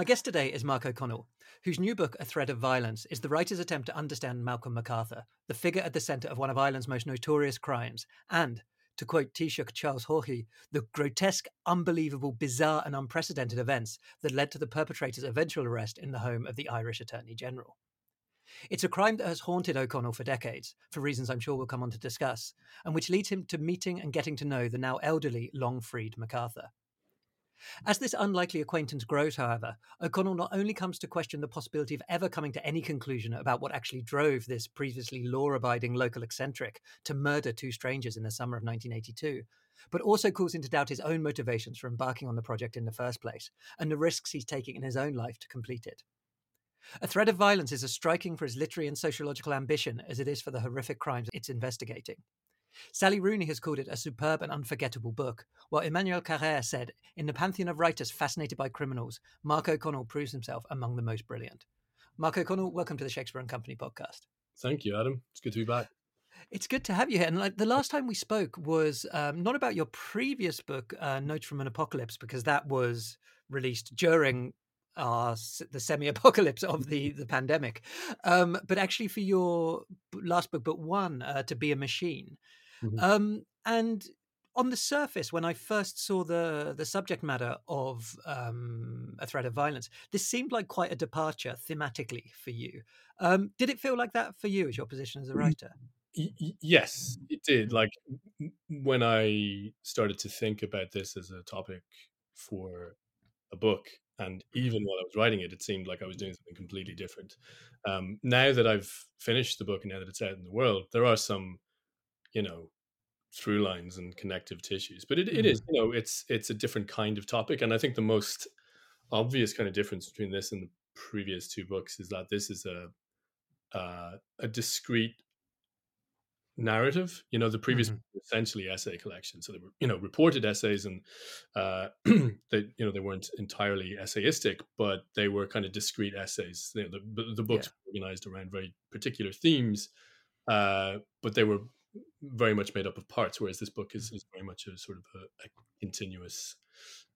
My guest today is Mark O'Connell, whose new book, A Thread of Violence, is the writer's attempt to understand Malcolm MacArthur, the figure at the centre of one of Ireland's most notorious crimes, and, to quote Taoiseach Charles Haughey, the grotesque, unbelievable, bizarre, and unprecedented events that led to the perpetrator's eventual arrest in the home of the Irish Attorney General. It's a crime that has haunted O'Connell for decades, for reasons I'm sure we'll come on to discuss, and which leads him to meeting and getting to know the now elderly, long freed MacArthur. As this unlikely acquaintance grows, however, O'Connell not only comes to question the possibility of ever coming to any conclusion about what actually drove this previously law abiding local eccentric to murder two strangers in the summer of 1982, but also calls into doubt his own motivations for embarking on the project in the first place and the risks he's taking in his own life to complete it. A Thread of Violence is as striking for his literary and sociological ambition as it is for the horrific crimes it's investigating. Sally Rooney has called it a superb and unforgettable book, while Emmanuel Carrère said, In the pantheon of writers fascinated by criminals, Mark O'Connell proves himself among the most brilliant. Mark O'Connell, welcome to the Shakespeare and Company podcast. Thank you, Adam. It's good to be back. It's good to have you here. And like the last time we spoke was um, not about your previous book, uh, Notes from an Apocalypse, because that was released during uh, the semi-apocalypse of the the pandemic, um, but actually for your last book, but one uh, to be a machine, Mm-hmm. Um, and on the surface, when I first saw the the subject matter of um, a Thread of Violence, this seemed like quite a departure thematically for you. Um, did it feel like that for you as your position as a mm, writer? Yes, it did. Like when I started to think about this as a topic for a book, and even while I was writing it, it seemed like I was doing something completely different. Um, now that I've finished the book and now that it's out in the world, there are some you know through lines and connective tissues but it, it is mm-hmm. you know it's it's a different kind of topic and i think the most obvious kind of difference between this and the previous two books is that this is a uh, a discrete narrative you know the previous mm-hmm. essentially essay collection so they were you know reported essays and uh they you know they weren't entirely essayistic but they were kind of discrete essays you know, the, the books yeah. organized around very particular themes uh but they were very much made up of parts, whereas this book is, mm-hmm. is very much a sort of a, a continuous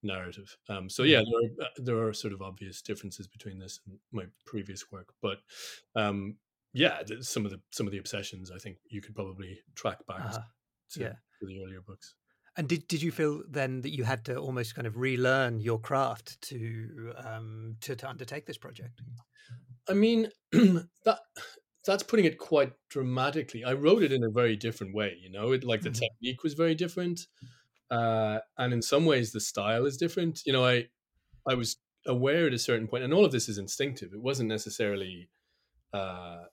narrative. Um, so yeah, mm-hmm. there are, uh, there are sort of obvious differences between this and my previous work, but um, yeah, some of the some of the obsessions I think you could probably track back uh-huh. to, yeah. to the earlier books. And did, did you feel then that you had to almost kind of relearn your craft to um, to, to undertake this project? I mean, that that's putting it quite dramatically. I wrote it in a very different way, you know, it like the mm-hmm. technique was very different. Uh, and in some ways the style is different. You know, I I was aware at a certain point, and all of this is instinctive. It wasn't necessarily uh,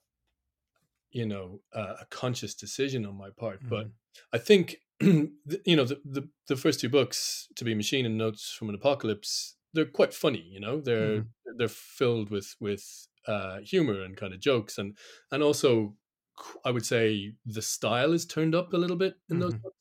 you know, uh, a conscious decision on my part. Mm-hmm. But I think you know, the, the the first two books, To Be Machine and Notes from an Apocalypse, they're quite funny, you know. They're mm-hmm. they're filled with with uh, humor and kind of jokes, and and also I would say the style is turned up a little bit in those mm-hmm. books.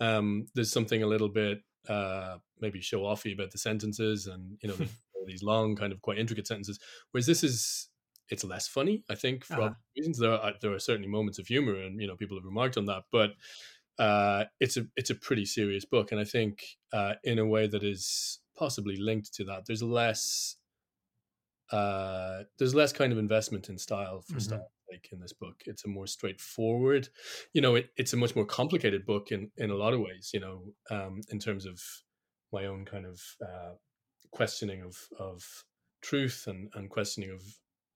Um, there's something a little bit uh, maybe show offy about the sentences, and you know these long, kind of quite intricate sentences. Whereas this is it's less funny, I think, for uh-huh. reasons. There are there are certainly moments of humor, and you know people have remarked on that, but uh, it's a it's a pretty serious book, and I think uh, in a way that is possibly linked to that. There's less uh, there's less kind of investment in style for mm-hmm. style like in this book. It's a more straightforward, you know, it, it's a much more complicated book in in a lot of ways, you know, um, in terms of my own kind of uh, questioning of of truth and and questioning of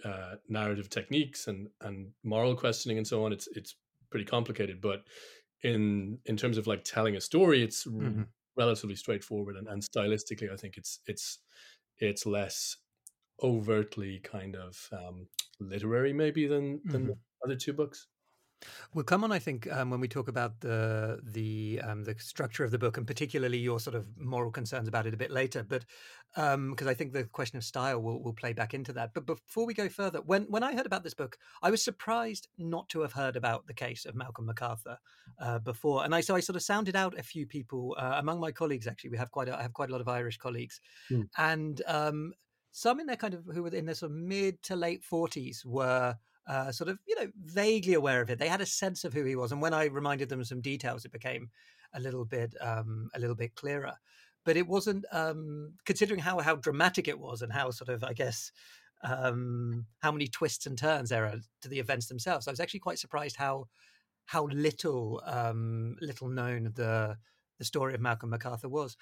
uh, narrative techniques and and moral questioning and so on. It's it's pretty complicated, but in in terms of like telling a story, it's mm-hmm. relatively straightforward and, and stylistically, I think it's it's it's less overtly kind of um, literary maybe than than mm-hmm. the other two books. We'll come on, I think, um, when we talk about the the um, the structure of the book, and particularly your sort of moral concerns about it a bit later. But because um, I think the question of style will, will play back into that. But before we go further, when when I heard about this book, I was surprised not to have heard about the case of Malcolm MacArthur uh, before, and I so I sort of sounded out a few people uh, among my colleagues. Actually, we have quite a, I have quite a lot of Irish colleagues, mm. and um, some in their kind of who were in their sort of mid to late forties were uh, sort of you know vaguely aware of it. They had a sense of who he was, and when I reminded them of some details, it became a little bit um, a little bit clearer. but it wasn't um, considering how how dramatic it was and how sort of I guess um, how many twists and turns there are to the events themselves. I was actually quite surprised how how little um, little known the the story of Malcolm MacArthur was.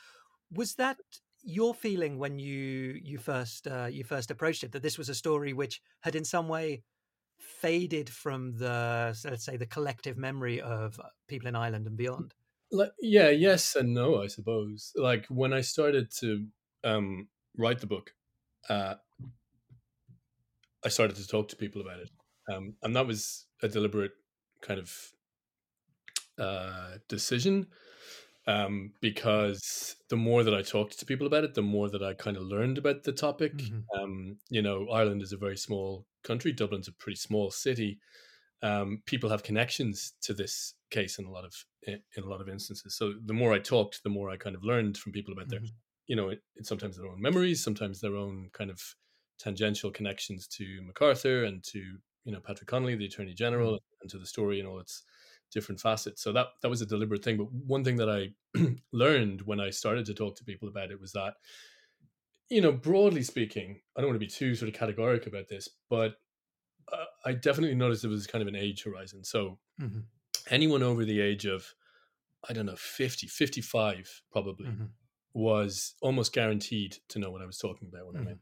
Was that your feeling when you you first uh, you first approached it that this was a story which had in some way faded from the let's say the collective memory of people in Ireland and beyond? Like yeah, yes and no, I suppose. Like when I started to um, write the book, uh, I started to talk to people about it, um, and that was a deliberate kind of uh, decision um, because the more that I talked to people about it, the more that I kind of learned about the topic. Mm-hmm. Um, you know, Ireland is a very small country. Dublin's a pretty small city. Um, people have connections to this case in a lot of in, a lot of instances. So the more I talked, the more I kind of learned from people about mm-hmm. their, you know, it, it, sometimes their own memories, sometimes their own kind of tangential connections to MacArthur and to you know Patrick Connolly, the Attorney General, mm-hmm. and to the story and all its different facets. So that that was a deliberate thing. But one thing that I learned when I started to talk to people about it was that, you know, broadly speaking, I don't want to be too sort of categoric about this, but uh, I definitely noticed it was kind of an age horizon. So mm-hmm. anyone over the age of, I don't know, 50, 55 probably, mm-hmm. was almost guaranteed to know what I was talking about when mm-hmm. I meant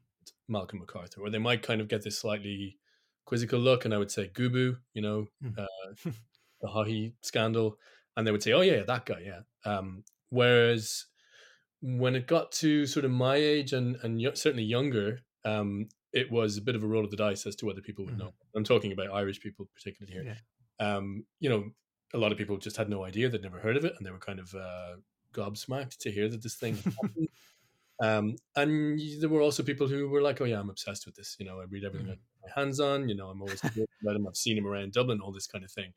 Malcolm MacArthur, or they might kind of get this slightly quizzical look, and I would say Gubu, you know, mm. uh, the Haughey scandal, and they would say, "Oh yeah, that guy, yeah." Um, whereas when it got to sort of my age and and certainly younger, um, it was a bit of a roll of the dice as to whether people would mm know. I'm talking about Irish people particularly here. Yeah. Um, you know, a lot of people just had no idea; they'd never heard of it, and they were kind of uh, gobsmacked to hear that this thing happened. Um, and there were also people who were like, "Oh yeah, I'm obsessed with this. You know, I read everything mm my hands on. You know, I'm always about him. I've seen him around Dublin, all this kind of thing."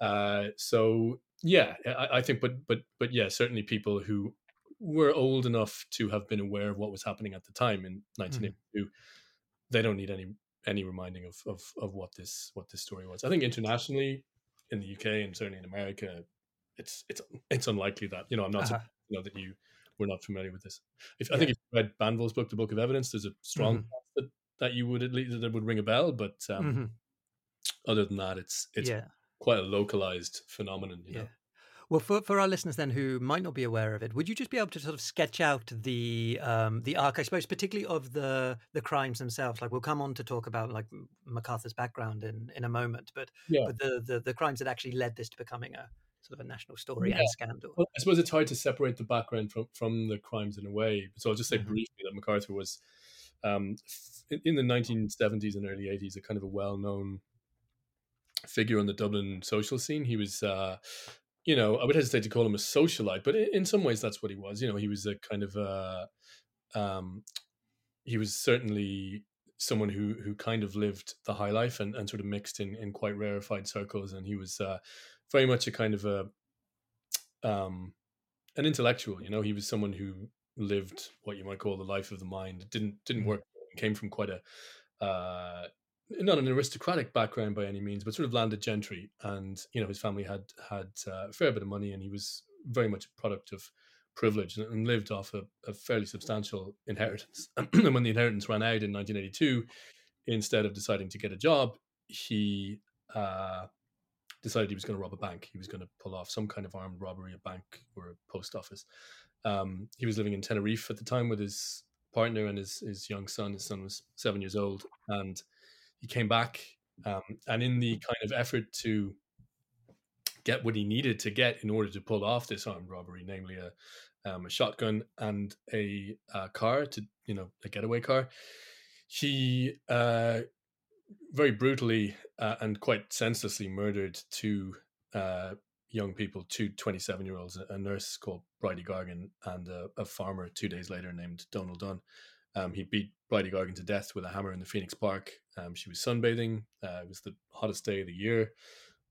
Uh, so yeah, I, I, think, but but but yeah, certainly people who were old enough to have been aware of what was happening at the time in 1982, mm-hmm. they don't need any any reminding of, of of what this what this story was. I think internationally, in the UK and certainly in America, it's it's it's unlikely that you know I'm not uh-huh. you know that you were not familiar with this. If, yeah. I think if you read Banville's book, The Book of Evidence, there's a strong mm-hmm. that, that you would at least that would ring a bell, but um, mm-hmm. other than that, it's it's yeah quite a localized phenomenon. You know? Yeah. Well, for, for our listeners then who might not be aware of it, would you just be able to sort of sketch out the um, the arc, I suppose, particularly of the the crimes themselves? Like we'll come on to talk about like MacArthur's background in, in a moment, but, yeah. but the, the the crimes that actually led this to becoming a sort of a national story yeah. and scandal. Well, I suppose it's hard to separate the background from from the crimes in a way. So I'll just say mm-hmm. briefly that MacArthur was um, in, in the 1970s and early 80s a kind of a well known figure on the Dublin social scene. He was, uh, you know, I would hesitate to call him a socialite, but in some ways that's what he was. You know, he was a kind of, uh, um, he was certainly someone who who kind of lived the high life and, and sort of mixed in in quite rarefied circles, and he was uh, very much a kind of a um, an intellectual. You know, he was someone who lived what you might call the life of the mind. didn't didn't mm. work. Came from quite a uh, not an aristocratic background by any means, but sort of landed gentry, and you know his family had had uh, a fair bit of money, and he was very much a product of privilege and, and lived off a, a, fairly substantial inheritance. and when the inheritance ran out in 1982, instead of deciding to get a job, he uh, decided he was going to rob a bank. He was going to pull off some kind of armed robbery, a bank or a post office. Um, he was living in Tenerife at the time with his partner and his his young son. His son was seven years old, and he came back, um, and in the kind of effort to get what he needed to get in order to pull off this armed robbery, namely a um, a shotgun and a, a, car to you know a getaway car, he uh, very brutally uh, and quite senselessly murdered two uh, young people, two 27 year olds, a nurse called Bridie Gargan and a, a, farmer two days later named Donal Dunne. Um, he beat Bridie Gargan to death with a hammer in the Phoenix Park. Um, she was sunbathing. Uh, it was the hottest day of the year.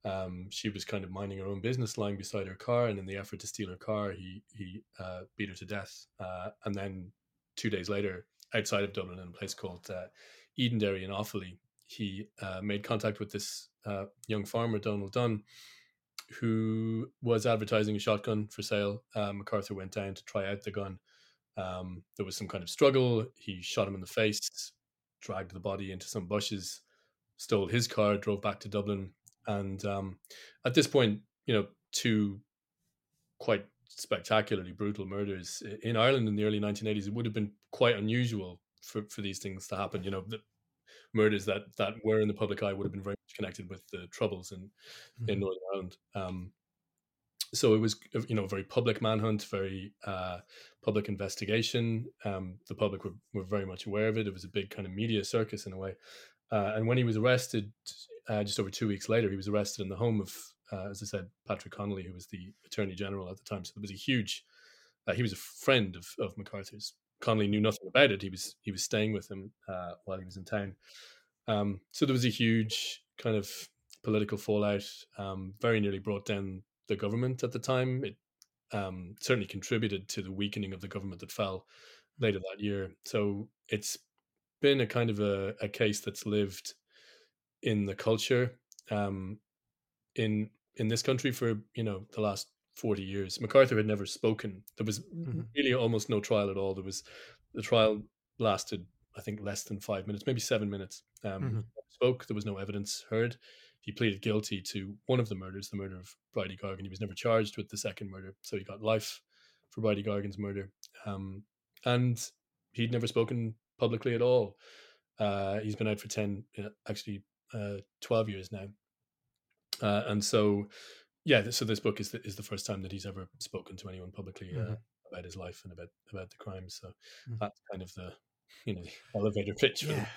Um, she was kind of minding her own business, lying beside her car, and in the effort to steal her car, he he uh, beat her to death. Uh, and then two days later, outside of Dublin, in a place called uh, Edenderry in Offaly, he uh, made contact with this uh, young farmer, Donal Dunne, who was advertising a shotgun for sale. MacArthur went down to try out the gun Um, there was some kind of struggle. He shot him in the face, dragged the body into some bushes, stole his car, drove back to Dublin, and um, at this point, you know, two quite spectacularly brutal murders in Ireland in the early 1980s. It would have been quite unusual for, for these things to happen. You know, the murders that that were in the public eye would have been very much connected with the troubles in mm-hmm. in Northern Ireland. Um, so it was you know very public manhunt, very uh, public investigation. Um, the public were, were very much aware of it. It was a big kind of media circus in a way. Uh, and when he was arrested, uh, just over two weeks later, he was arrested in the home of, uh, as I said, Patrick Connolly, who was the Attorney General at the time. So there was a huge. Uh, he was a friend of, of MacArthur's. Connolly knew nothing about it. He was he was staying with him uh, while he was in town. Um, so there was a huge kind of political fallout. Um, very nearly brought down the government at the time. It um, certainly contributed to the weakening of the government that fell later that year. So it's been a kind of a, a case that's lived in the culture um, in in this country for you know the last 40 years MacArthur had never spoken there was mm-hmm. really almost no trial at all there was the trial lasted I think less than five minutes maybe seven minutes um, mm-hmm. spoke there was no evidence heard he pleaded guilty to one of the murders, the murder of Bridie Gargan. He was never charged with the second murder, so he got life for Bridie Gargan's murder. Um, and he'd never spoken publicly at all. Uh, he's been out for 10, actually uh, 12 years now. Uh, and so, yeah, so this book is the, is the first time that he's ever spoken to anyone publicly uh, mm-hmm. about his life and about, about the crimes. So mm-hmm. that's kind of the, you know, the elevator pitch. Yeah.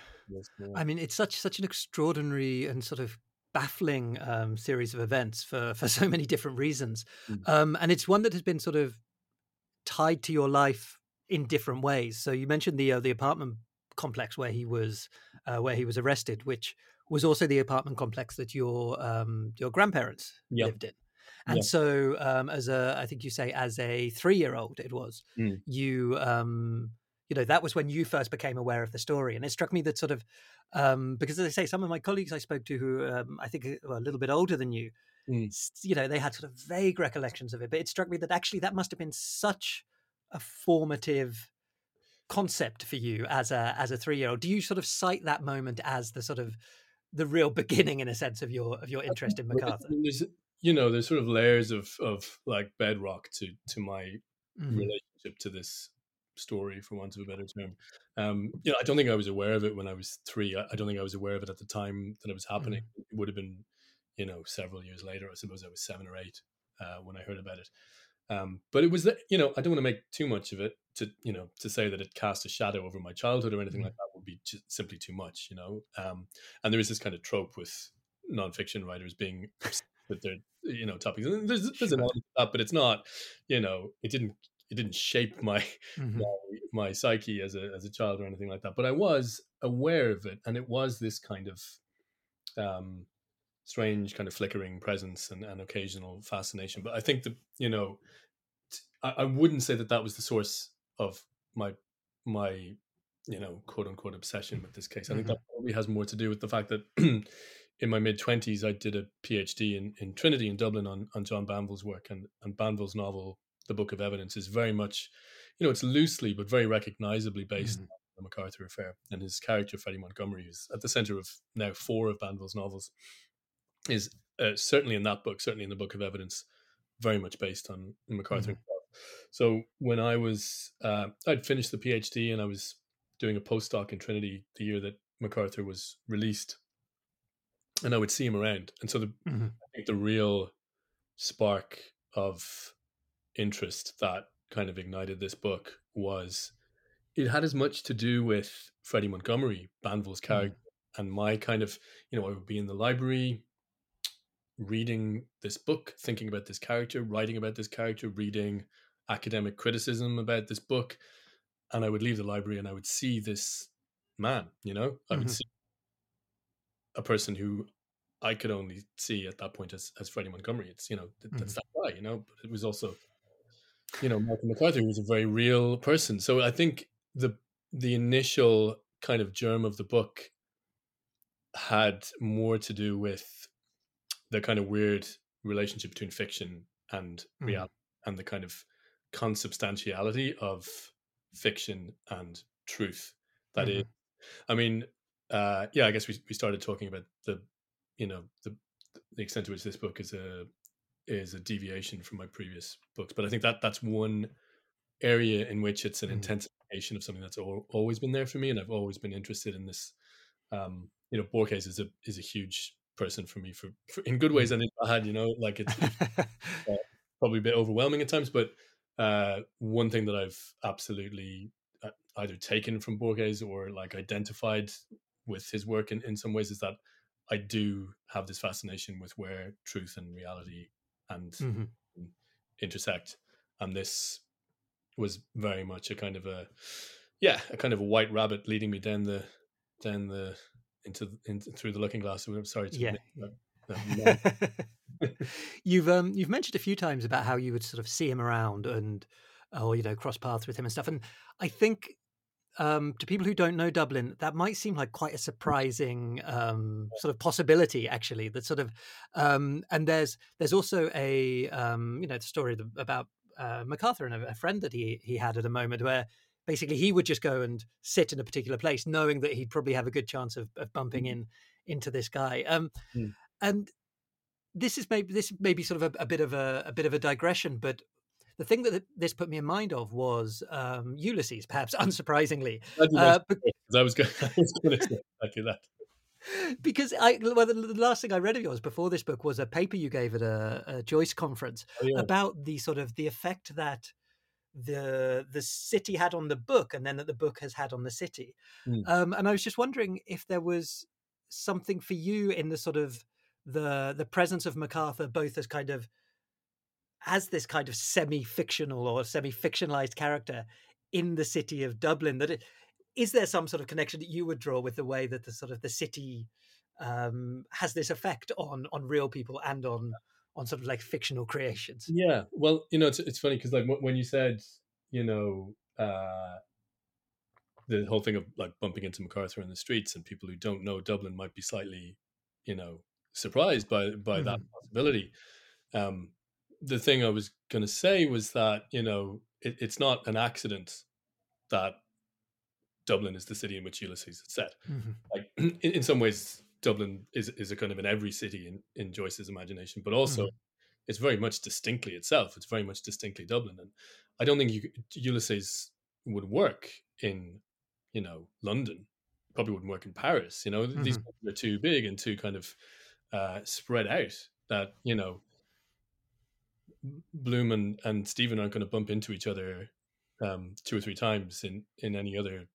I mean, it's such such an extraordinary and sort of baffling um, series of events for for so many different reasons, mm. um, and it's one that has been sort of tied to your life in different ways. So you mentioned the uh, the apartment complex where he was uh, where he was arrested, which was also the apartment complex that your um, your grandparents yep. lived in. And yep. so, um, as a, I think you say, as a three-year-old, it was mm. you um, you know that was when you first became aware of the story and it struck me that sort of um, because as i say some of my colleagues i spoke to who um, i think were a little bit older than you mm. you know they had sort of vague recollections of it but it struck me that actually that must have been such a formative concept for you as a as a three year old do you sort of cite that moment as the sort of the real beginning in a sense of your of your interest in macarthur there's, you know there's sort of layers of of like bedrock to to my mm-hmm. relationship to this story, for want of a better term. Um, you know, I don't think I was aware of it when I was three. I, I don't think I was aware of it at the time that it was happening. Mm. It would have been, you know, several years later. I suppose I was seven or eight uh, when I heard about it. Um, but it was, the, you know, I don't want to make too much of it to, you know, to say that it cast a shadow over my childhood or anything mm. like that would be just simply too much, you know. Um, and there is this kind of trope with nonfiction writers being with their, you know, topics. And there's there's an element of that, but it's not, you know, it didn't it didn't shape my, mm-hmm. my, my psyche as a as a child or anything like that. But I was aware of it, and it was this kind of um, strange kind of flickering presence and, and occasional fascination. But I think that you know, I, I wouldn't say that that was the source of my my you know quote unquote obsession with this case. I think mm-hmm. that probably has more to do with the fact that. in my mid twenties, I did a PhD in, in Trinity in Dublin on, on John Banville's work, and, and Banville's novel the Book of Evidence is very much, you know, it's loosely but very recognizably based mm-hmm. on the MacArthur affair. And his character, Freddie Montgomery, who's at the center of now four of Banville's novels, is uh, certainly in that book, certainly in the Book of Evidence, very much based on MacArthur. Mm-hmm. So when I was, uh, I'd finished the PhD and I was doing a postdoc in Trinity the year that MacArthur was released, and I would see him around. And so the, mm-hmm. I think the real spark of interest that kind of ignited this book was it had as much to do with Freddie Montgomery, Banville's mm. character, mm. and my kind of, you know, I would be in the library reading this book, thinking about this character, writing about this character, reading academic criticism about this book. And I would leave the library and I would see this man, you know, I would mm-hmm. see a person who I could only see at that point as, as Freddie Montgomery. It's, you know, that's mm-hmm. that guy, you know, but it was also you know, Malcolm MacArthur was a very real person. So I think the the initial kind of germ of the book had more to do with the kind of weird relationship between fiction and mm. reality mm. and the kind of consubstantiality of fiction and truth. That Mhm. is, I mean, uh, yeah, I guess we we started talking about the, you know, the the extent to which this book is a is a deviation from my previous books, but I think that that's one area in which it's an Mhm. intensification of something that's al- always been there for me, and I've always been interested in this. Um, you know, Borges is a is a huge person for me for, for in good ways and in bad. You know, like it's, it's probably a bit overwhelming at times, but uh, one thing that I've absolutely uh, either taken from Borges or like identified with his work in, in some ways is that I do have this fascination with where truth and reality and Mhm. intersect, and this was very much a kind of a yeah a kind of a white rabbit leading me down the down the into, into through the looking glass. I'm sorry to Yeah. that you've um you've mentioned a few times about how you would sort of see him around and or you know cross paths with him and stuff and i think um to people who don't know dublin that might seem like quite a surprising um sort of possibility actually that sort of um and there's there's also a um you know the story about uh, macarthur and a, a friend that he he had at a moment where basically he would just go and sit in a particular place knowing that he'd probably have a good chance of, of bumping in into this guy. Um Mm. and this is maybe this may be sort of a, a bit of a, a bit of a digression, but the thing that this put me in mind of was um, Ulysses, perhaps unsurprisingly, uh, mentioned bec- it, 'cause I was going, I was going to say exactly that. because I well, the the last thing I read of yours before this book was a paper you gave at a, a Joyce conference Oh, yeah. about the sort of the effect that the the city had on the book, and then that the book has had on the city. Mm. Um, and I was just wondering if there was something for you in the sort of the the presence of MacArthur, both as kind of as this kind of semi-fictional or semi-fictionalized character in the city of Dublin. That it, is there some sort of connection that you would draw with the way that the sort of the city um, has this effect on on real people and on on sort of like fictional creations? Yeah, well, you know, it's it's funny because like when you said, you know, uh, the whole thing of like bumping into MacArthur in the streets and people who don't know Dublin might be slightly, you know, surprised by by that possibility. Um, the thing I was going to say was that you know it, it's not an accident that Dublin is the city in which Ulysses is set. Mhm. Like in, in some ways, Dublin is is a kind of in every city in, in Joyce's imagination, but also Mhm. it's very much distinctly itself. It's very much distinctly Dublin, and I don't think you, Ulysses would work in, you know, London. Probably wouldn't work in Paris. You know, these Mhm. people are too big and too kind of uh, spread out. That you know, Bloom and, and Stephen aren't going to bump into each other um, two or three times in in any other.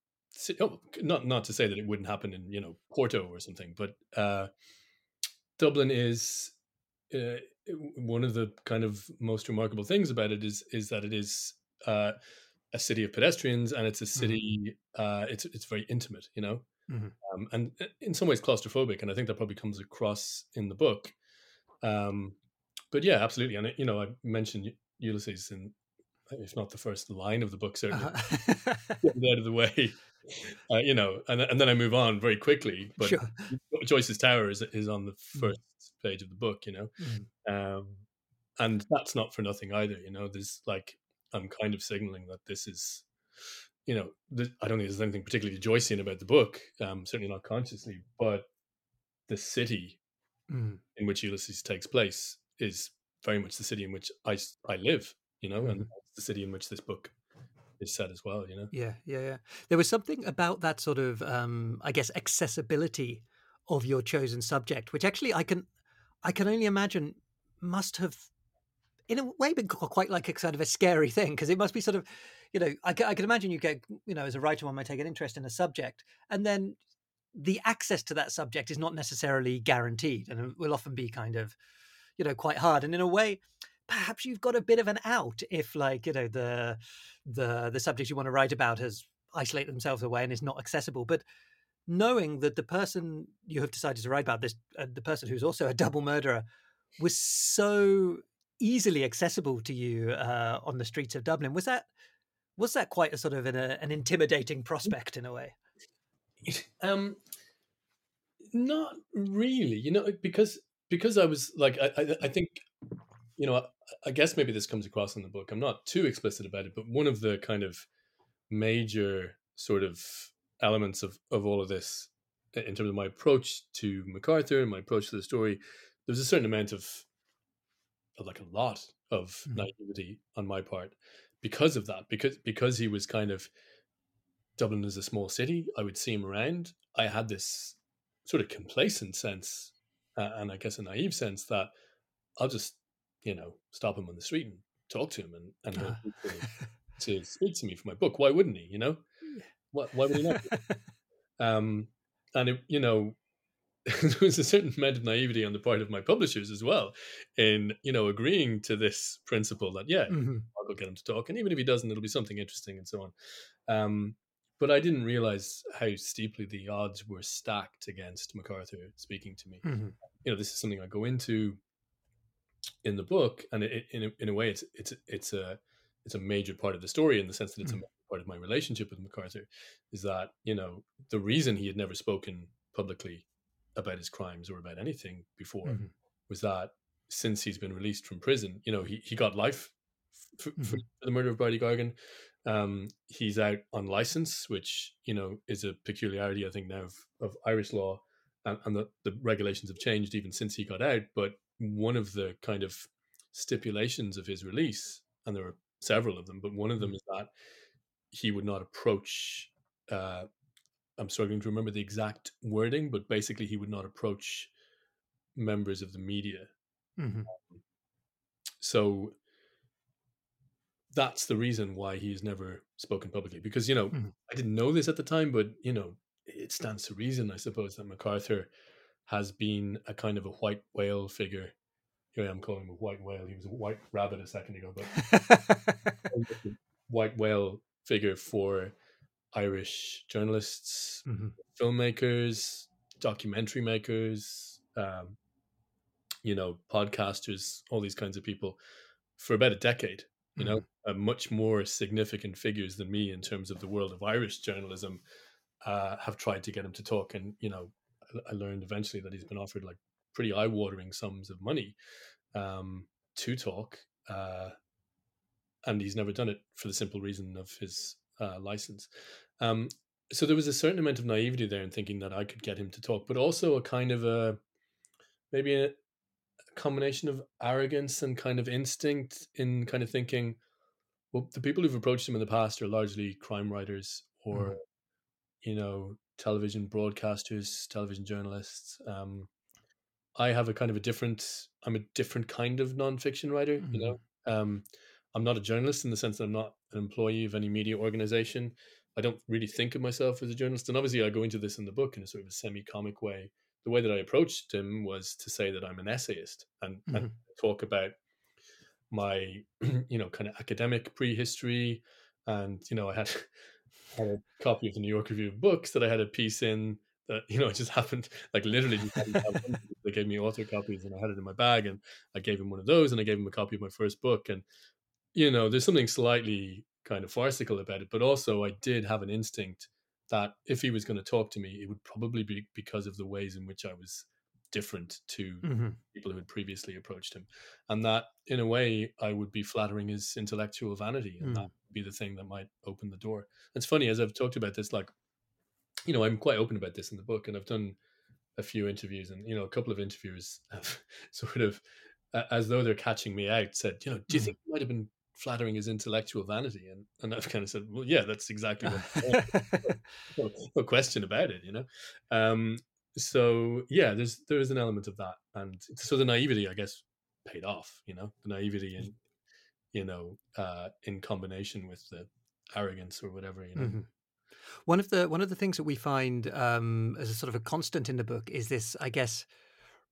Oh, not not to say that it wouldn't happen in you know Porto or something, but uh, Dublin is uh, one of the kind of most remarkable things about it is is that it is uh, a city of pedestrians and it's a city. Uh, it's it's very intimate, you know, Mhm. um, and in some ways claustrophobic, and I think that probably comes across in the book. Um, but yeah, absolutely, and you know, I mentioned Ulysses in if not the first line of the book, certainly Uh-huh. out of the way. Uh, you know, and and then I move on very quickly. But sure. Joyce's Tower is is on the first page of the book, you know, Mhm. um, and that's not for nothing either. You know, there's like I'm kind of signaling that this is, you know, th- I don't think there's anything particularly Joycean about the book, um, certainly not consciously, but the city Mm. in which Ulysses takes place is very much the city in which I I live. You know, and Mhm. the city in which this book is set as well. You know. Yeah, yeah, yeah. There was something about that sort of, um, I guess, accessibility of your chosen subject, which actually I can, I can only imagine must have, in a way, been quite like a sort of a scary thing because it must be sort of, you know, I, I can imagine you get, you know, as a writer, one might take an interest in a subject, and then the access to that subject is not necessarily guaranteed, and it will often be kind of, you know, quite hard. And in a way, perhaps you've got a bit of an out if, like, you know, the the the subject you want to write about has isolated themselves away and is not accessible. But knowing that the person you have decided to write about this, uh, the person who's also a double murderer, was so easily accessible to you uh, on the streets of Dublin, was that was that quite a sort of an, uh, an intimidating prospect in a way? um not really you know because because i was like i i, I think you know I, I guess maybe this comes across in the book i'm not too explicit about it but one of the kind of major sort of elements of of all of this in terms of my approach to MacArthur and my approach to the story. There's a certain amount of, of like a lot of mm-hmm. naivety on my part because of that because because he was kind of Dublin is a small city. I would see him around. I had this sort of complacent sense, uh, and I guess a naive sense that I'll just, you know, stop him on the street and talk to him and, and uh. to, to, speak to me for my book. Why wouldn't he? You know, why, why would he not? um, and it, you know, there was a certain amount of naivety on the part of my publishers as well in you know agreeing to this principle that yeah mm-hmm. i'll go get him to talk and even if he doesn't it'll be something interesting and so on um, but I didn't realize how steeply the odds were stacked against MacArthur speaking to me. Mm-hmm. You know, this is something I go into in the book, and it, in a, in a way, it's it's it's a it's a major part of the story in the sense that it's mm-hmm. a part of my relationship with MacArthur. Is that you know the reason he had never spoken publicly about his crimes or about anything before mm-hmm. was that since he's been released from prison, you know, he, he got life for, mm-hmm. for the murder of Bridie Gargan. Um, he's out on license, which you know is a peculiarity I think now of, of Irish law, and, and the, the regulations have changed even since he got out. But one of the kind of stipulations of his release, and there are several of them, but one of them mm. is that he would not approach. Uh, I'm struggling to remember the exact wording, but basically he would not approach members of the media. Mm-hmm. So that's the reason why he's never spoken publicly. Because, you know, mm-hmm. I didn't know this at the time, but, you know, it stands to reason, I suppose, that MacArthur has been a kind of a white whale figure. Here I am calling him a white whale. He was a white rabbit a second ago, but white whale figure for Irish journalists, mm-hmm. filmmakers, documentary makers, um, you know, podcasters, all these kinds of people for about a decade you know, mm-hmm. uh, much more significant figures than me in terms of the world of Irish journalism uh, have tried to get him to talk. And, you know, I, I learned eventually that he's been offered like pretty eye watering sums of money um, to talk. Uh, and he's never done it for the simple reason of his uh, license. Um, so there was a certain amount of naivety there in thinking that I could get him to talk, but also a kind of a maybe a, combination of arrogance and kind of instinct in kind of thinking, well, the people who've approached him in the past are largely crime writers or, mm. you know, television broadcasters, television journalists. Um, I have a kind of a different. I'm a different kind of nonfiction writer. Mm. You know, mm-hmm. um, I'm not a journalist in the sense that I'm not an employee of any media organization. I don't really think of myself as a journalist, and obviously, I go into this in the book in a sort of a semi-comic way the way that I approached him was to say that I'm an essayist and, mm-hmm. and talk about my, you know, kind of academic prehistory. And, you know, I had, had a copy of the New York Review of Books that I had a piece in that, you know, it just happened, like literally they gave me author copies and I had it in my bag and I gave him one of those and I gave him a copy of my first book. And, you know, there's something slightly kind of farcical about it, but also I did have an instinct that if he was going to talk to me, it would probably be because of the ways in which I was different to mm-hmm. people who had previously approached him. And that, in a way, I would be flattering his intellectual vanity. And mm. that would be the thing that might open the door. It's funny, as I've talked about this, like, you know, I'm quite open about this in the book, and I've done a few interviews, and, you know, a couple of interviewers have sort of, as though they're catching me out, said, you know, do you mm. think it might have been flattering his intellectual vanity and and I've kind of said well yeah that's exactly what no, no, question about it you know? Um so yeah there's there is an element of that and so the naivety I guess paid off you know? The naivety and you know uh in combination with the arrogance or whatever you know? Mm-hmm. one of the one of the things that we find um as a sort of a constant in the book is this I guess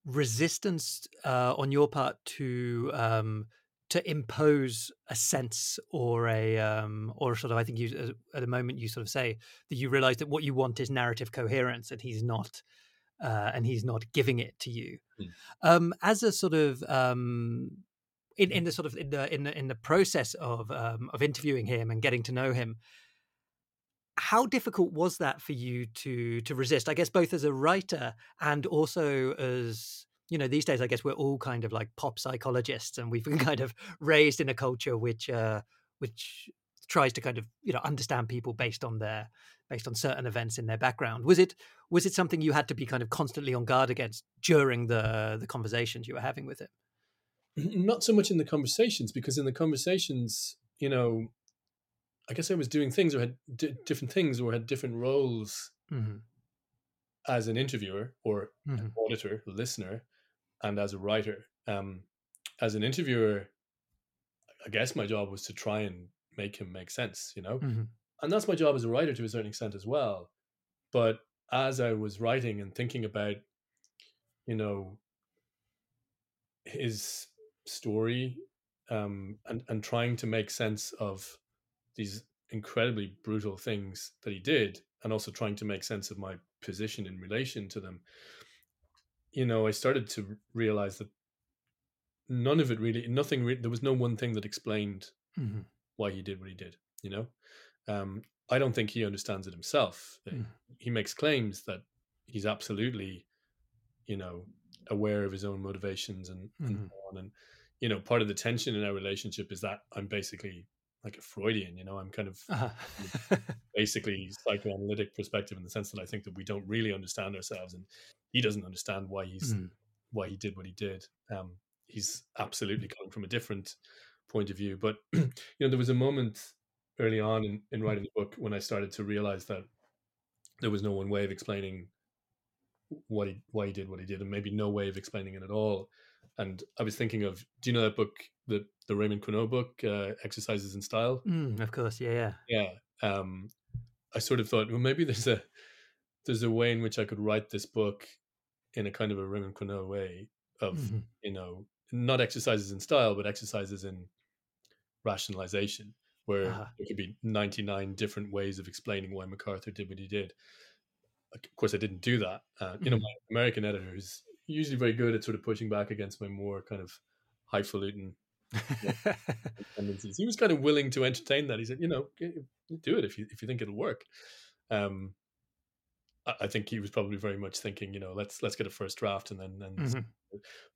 resistance uh, on your part to um, to impose a sense or a um, or sort of I think you uh, at the moment you sort of say that you realize that what you want is narrative coherence and he's not uh, and he's not giving it to you. Mm. um, as a sort of um, in, in the sort of in the in the in the process of um, of interviewing him and getting to know him how difficult was that for you to to resist? I guess both as a writer and also as you know these days i guess we're all kind of like pop psychologists and we've been kind of raised in a culture which uh which tries to kind of you know understand people based on their based on certain events in their background. Was it was it something you had to be kind of constantly on guard against during the the conversations you were having with him? Not so much in the conversations, because in the conversations, you know, I guess I was doing things or had d- different things or had different roles Mm-hmm. as an interviewer or Mm-hmm. an auditor, listener, and as a writer. Um, as an interviewer, I guess my job was to try and make him make sense, you know, Mm-hmm. and that's my job as a writer to a certain extent as well. But as I was writing and thinking about, you know, his story um, and and trying to make sense of these incredibly brutal things that he did, and also trying to make sense of my position in relation to them, you know, I started to realize that none of it really, nothing. Re- there was no one thing that explained Mm-hmm. why he did what he did. You know, um, I don't think he understands it himself. Mm. He makes claims that he's absolutely, you know, aware of his own motivations and, and Mhm. so on. And you know, part of the tension in our relationship is that I'm basically like a Freudian. You know, I'm kind of Uh-huh. basically psychoanalytic perspective in the sense that I think that we don't really understand ourselves, and he doesn't understand why he's Mm. why he did what he did. Um, he's absolutely coming from a different point of view. But you know, there was a moment early on in, in writing the book when I started to realize that there was no one way of explaining what he why he did what he did, and maybe no way of explaining it at all. And I was thinking of, do you know that book, the the Raymond Queneau book, uh, Exercises in Style? Mm, of course, yeah, yeah. yeah um i sort of thought well maybe there's a there's a way in which i could write this book in a kind of a Raymond Queneau way of Mhm. you know not exercises in style but exercises in rationalization where Uh-huh. there could be 99 different ways of explaining why macarthur did what he did of course i didn't do that uh, you know Mhm. my american editor is usually very good at sort of pushing back against my more kind of highfalutin tendencies. He was kind of willing to entertain that. He said, you know, do it if you if you think it'll work. Um, I, I think he was probably very much thinking, you know, let's let's get a first draft and then then. Mhm.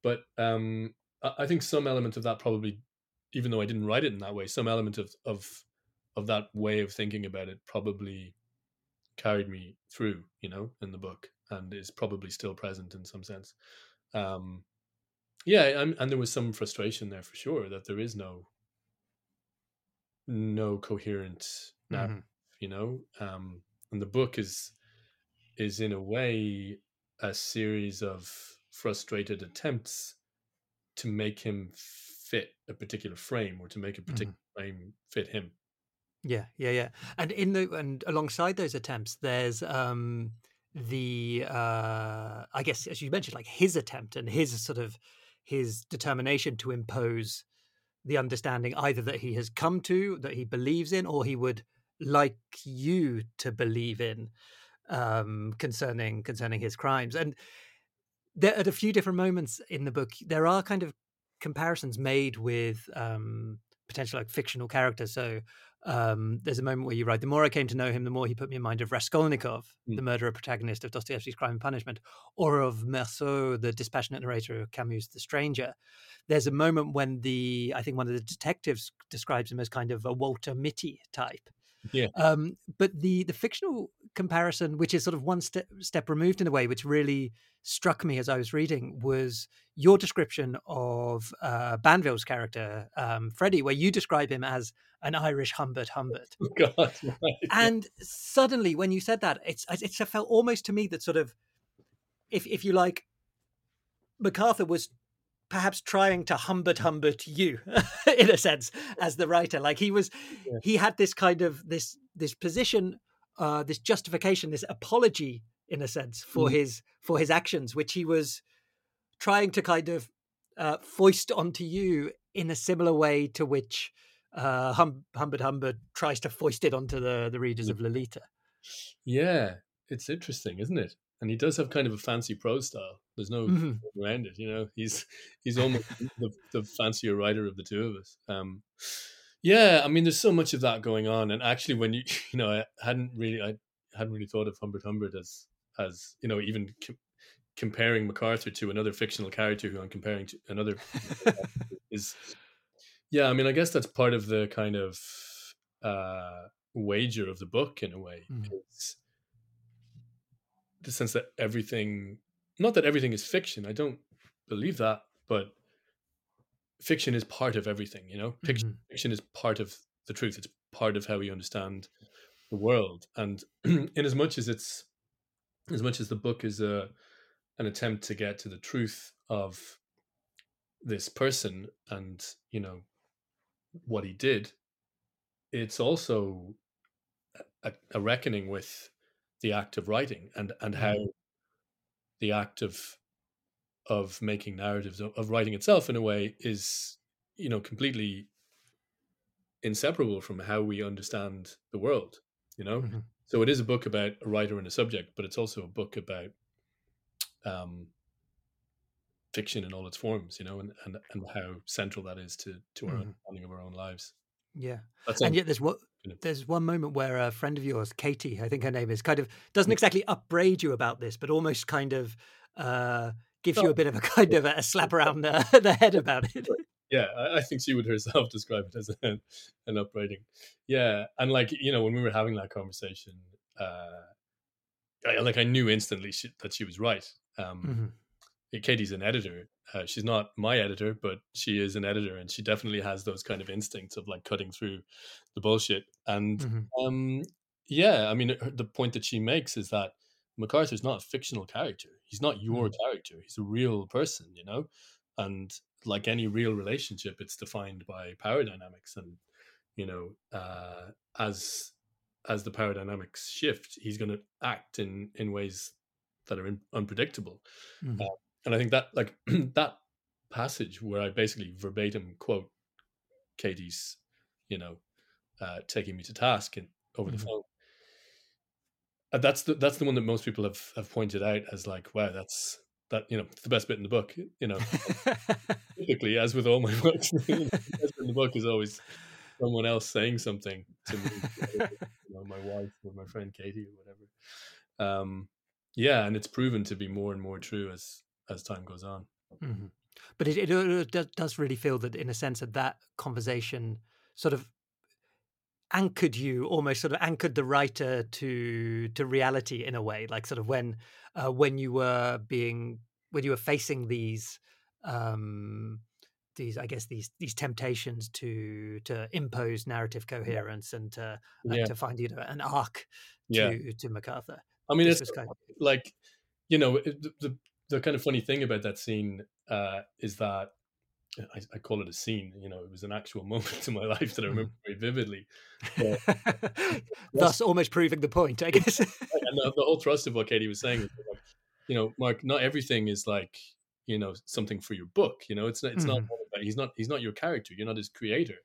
But um, I, I think some element of that probably, even though I didn't write it in that way, some element of of of that way of thinking about it probably carried me through, you know, in the book, and is probably still present in some sense. Um, yeah, and, and there was some frustration there for sure that there is no no coherent narrative, Mhm. you know. Um, and the book is is in a way a series of frustrated attempts to make him fit a particular frame or to make a particular frame fit him. Yeah, yeah, yeah. And in the and alongside those attempts, there's um the uh I guess as you mentioned, like his attempt and his sort of his determination to impose the understanding either that he has come to, that he believes in, or he would like you to believe in um concerning concerning his crimes. And there at a few different moments in the book, there are kind of comparisons made with um potential like fictional characters. So um, there's a moment where you write, the more I came to know him, the more he put me in mind of Raskolnikov, Mm. the murderer protagonist of Dostoevsky's Crime and Punishment, or of Meursault, the dispassionate narrator of Camus' The Stranger. There's a moment when the, I think one of the detectives describes him as kind of a Walter Mitty type. Yeah. Um, but the the fictional comparison, which is sort of one step step removed in a way, which really struck me as I was reading, was your description of uh, Banville's character, um, Freddie, where you describe him as an Irish Humbert Humbert. God, right. And suddenly, when you said that, it's it felt almost to me that sort of, if if you like, MacArthur was perhaps trying to Humbert Humbert you, in a sense, as the writer. Like he was, Yeah. he had this kind of this this position, uh, this justification, this apology, in a sense, for Mm. his for his actions, which he was trying to kind of uh, foist onto you in a similar way to which uh, hum- Humbert Humbert tries to foist it onto the the readers of Lolita. yeah, it's interesting, isn't it? And he does have kind of a fancy prose style. There's no Mhm. around it. You know, he's he's almost the, the fancier writer of the two of us. Um, yeah, I mean, there's so much of that going on. And actually, when you you know, I hadn't really I hadn't really thought of Humbert Humbert as as you know even com- comparing MacArthur to another fictional character who I'm comparing to another is yeah. I mean, I guess that's part of the kind of uh, wager of the book in a way Mhm. is the sense that everything not that everything is fiction i don't believe that but fiction is part of everything you know fiction, Mhm. fiction is part of the truth it's part of how we understand the world and in as much as it's as much as the book is a an attempt to get to the truth of this person and you know what he did it's also a, a reckoning with the act of writing and and how the act of of making narratives of, of writing itself in a way is you know completely inseparable from how we understand the world you know Mhm. so it is a book about a writer and a subject but it's also a book about um fiction in all its forms you know and and, and how central that is to to our Mhm. understanding of our own lives Yeah. that's and yet there's what there's one moment where a friend of yours, Katie, I think her name is, kind of doesn't exactly upbraid you about this, but almost kind of uh, gives you a bit of a kind of a slap around the, the head about it. yeah I, I think she would herself describe it as an, an upbraiding yeah and like you know when we were having that conversation uh I, like i knew instantly she, that she was right um Mhm. Katie's an editor. Uh, she's not my editor, but she is an editor, and she definitely has those kind of instincts of like cutting through the bullshit. And Mhm. um, yeah, I mean, the point that she makes is that MacArthur's not a fictional character. He's not your character. He's a real person, you know. And like any real relationship, it's defined by power dynamics, and you know, uh, as as the power dynamics shift, he's going to act in in ways that are in, unpredictable Mhm. Uh, and I think that like that passage where I basically verbatim quote Katie's, you know, uh, taking me to task and over Mhm. the phone. Uh, that's the that's the one that most people have have pointed out as like, wow, that's that you know the best bit in the book. You know, typically as with all my books, the best bit in the book is always someone else saying something to me, you know, my wife or my friend Katie or whatever. Um, yeah, and it's proven to be more and more true as as time goes on. Mhm. But it, it, it does- really feel that, in a sense, that that conversation sort of anchored you, almost sort of anchored the writer to to reality in a way. Like sort of when uh, when you were being when you were facing these um, these, I guess these these temptations to to impose narrative coherence and to Yeah, to find you know an arc yeah. to to MacArthur. I mean, This it's kind of like you know the, the the kind of funny thing about that scene uh, is that I, I call it a scene. You know, it was an actual moment in my life that I remember very vividly. Thus almost proving the point, I guess. And the, the whole thrust of what Katie was saying is, like, you know, Mark, not everything is like you know something for your book. You know, it's not. It's not. Mhm. about- He's not. He's not your character. You're not his creator.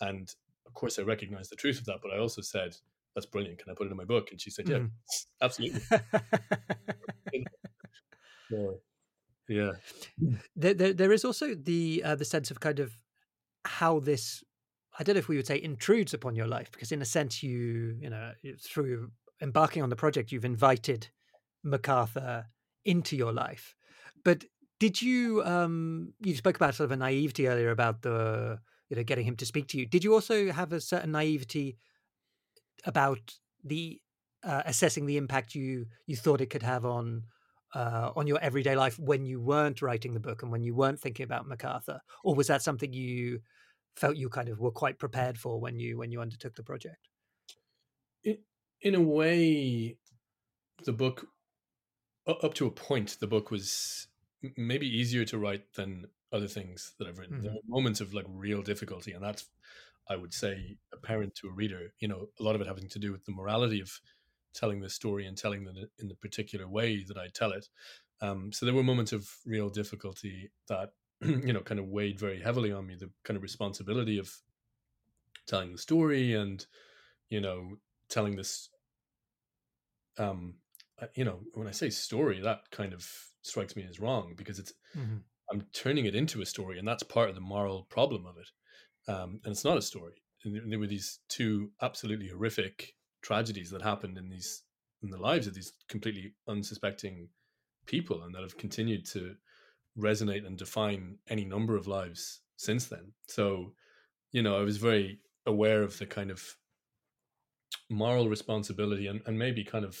And of course, I recognize the truth of that. But I also said, "That's brilliant. Can I put it in my book?" And she said, "Yeah, Mhm. absolutely." So, yeah. there, there, there is also the uh, the sense of kind of how this I don't know if we would say intrudes upon your life because in a sense you you know through embarking on the project you've invited MacArthur into your life. But did you um you spoke about sort of a naivety earlier about the you know getting him to speak to you. Did you also have a certain naivety about the uh, assessing the impact you you thought it could have on uh, on your everyday life when you weren't writing the book and when you weren't thinking about MacArthur, or was that something you felt you kind of were quite prepared for when you when you undertook the project? in, in a way the book up to a point the book was maybe easier to write than other things that i've written there Mhm. are moments of like real difficulty and that's i would say apparent to a reader you know a lot of it having to do with the morality of telling the story and telling it in the particular way that i tell it. Um, so there were moments of real difficulty that you know kind of weighed very heavily on me the kind of responsibility of telling the story and you know telling this um uh, you know when i say story that kind of strikes me as wrong because it's Mhm. i'm turning it into a story and that's part of the moral problem of it. Um and it's not a story. And there- there were these two absolutely horrific tragedies that happened in these in the lives of these completely unsuspecting people and that have continued to resonate and define any number of lives since then so you know i was very aware of the kind of moral responsibility and, and maybe kind of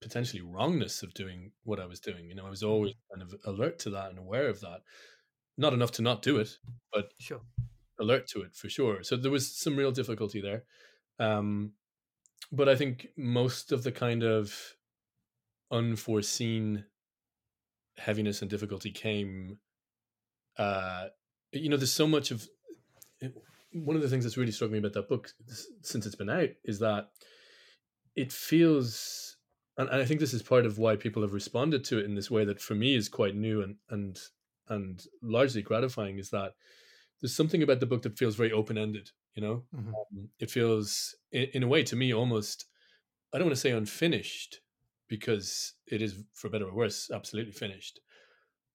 potentially wrongness of doing what I was doing. You know, I was always kind of alert to that and aware of that. Not enough to not do it, but sure. alert to it for sure. So there was some real difficulty there. Um, but I think most of the kind of unforeseen heaviness and difficulty came uh you know there's so much of one of the things that's really struck me about that book since it's been out is that it feels and, i think this is part of why people have responded to it in this way that for me is quite new and and and largely gratifying is that there's something about the book that feels very open-ended you know? Mm-hmm. um, it feels in, in a way to me almost i don't want to say unfinished because it is for better or worse absolutely finished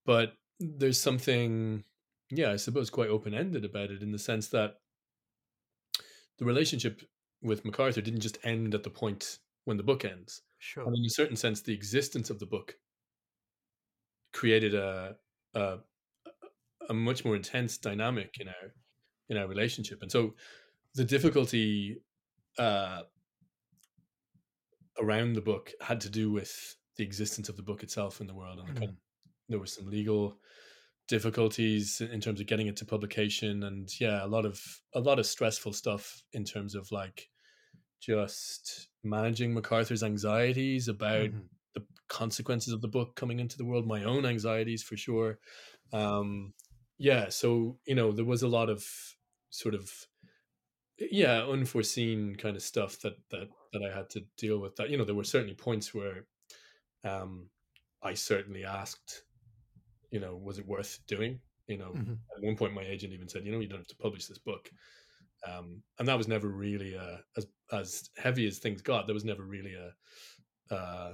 but there's something yeah i suppose quite open-ended about it in the sense that the relationship with macarthur didn't just end at the point when the book ends sure. and in a certain sense the existence of the book created a a, a much more intense dynamic in our in our relationship and so the difficulty uh around the book had to do with the existence of the book itself in the world, and mm. there were some legal difficulties in terms of getting it to publication, and yeah, a lot of a lot of stressful stuff in terms of like just managing MacArthur's anxieties about mm-hmm. the consequences of the book coming into the world, my own anxieties for sure. Um, yeah, so you know there was a lot of sort of yeah unforeseen kind of stuff that that that I had to deal with that you know there were certainly points where um I certainly asked you know was it worth doing you know mm-hmm. at one point my agent even said you know you don't have to publish this book um and that was never really a, as as heavy as things got there was never really a uh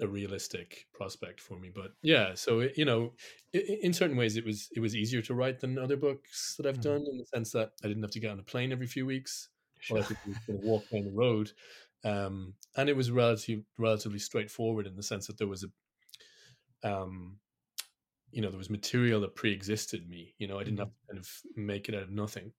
a realistic prospect for me but yeah so it, you know it, in certain ways it was it was easier to write than other books that i've mm-hmm. done in the sense that i didn't have to get on a plane every few weeks sure. or i could walk down the road um, and it was relatively relatively straightforward in the sense that there was a um, you know there was material that pre-existed me you know i didn't mm-hmm. have to kind of make it out of nothing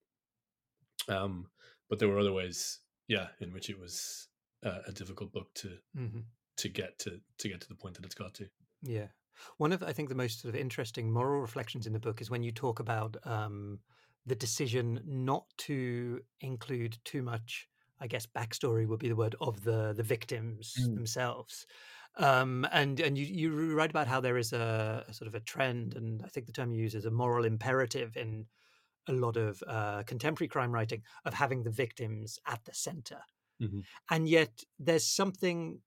um, but there were other ways yeah in which it was uh, a difficult book to mm-hmm to get to to get to the point that it's got to. Yeah, one of I think the most sort of interesting moral reflections in the book is when you talk about um, the decision not to include too much. I guess backstory would be the word of the the victims mm. themselves. Um, and and you, you write about how there is a, a, sort of a trend, and I think the term you use is a moral imperative in a lot of uh, contemporary crime writing of having the victims at the center. Mm-hmm. And yet, there's something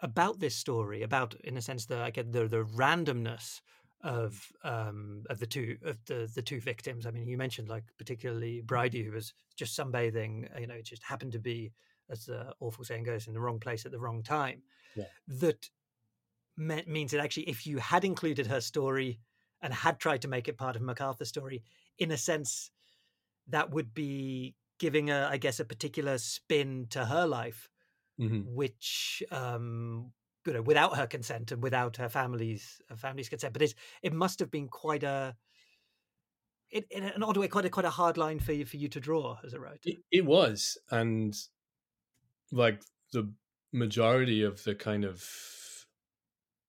about this story, about in a sense the I get the the randomness of um of the two of the the two victims. I mean, you mentioned like particularly Bridie, who was just sunbathing. Uh, you know, it just happened to be, as the awful saying goes, in the wrong place at the wrong time. Yeah. That means that actually, if you had included her story and had tried to make it part of MacArthur's story, in a sense, that would be giving a, I guess, a particular spin to her life mm-hmm. which um, you know, without her consent and without her family's her family's consent. But it must have been quite a, in, in an odd way, quite a quite a hard line for you for you to draw as a writer. It, it was, and like the majority of the kind of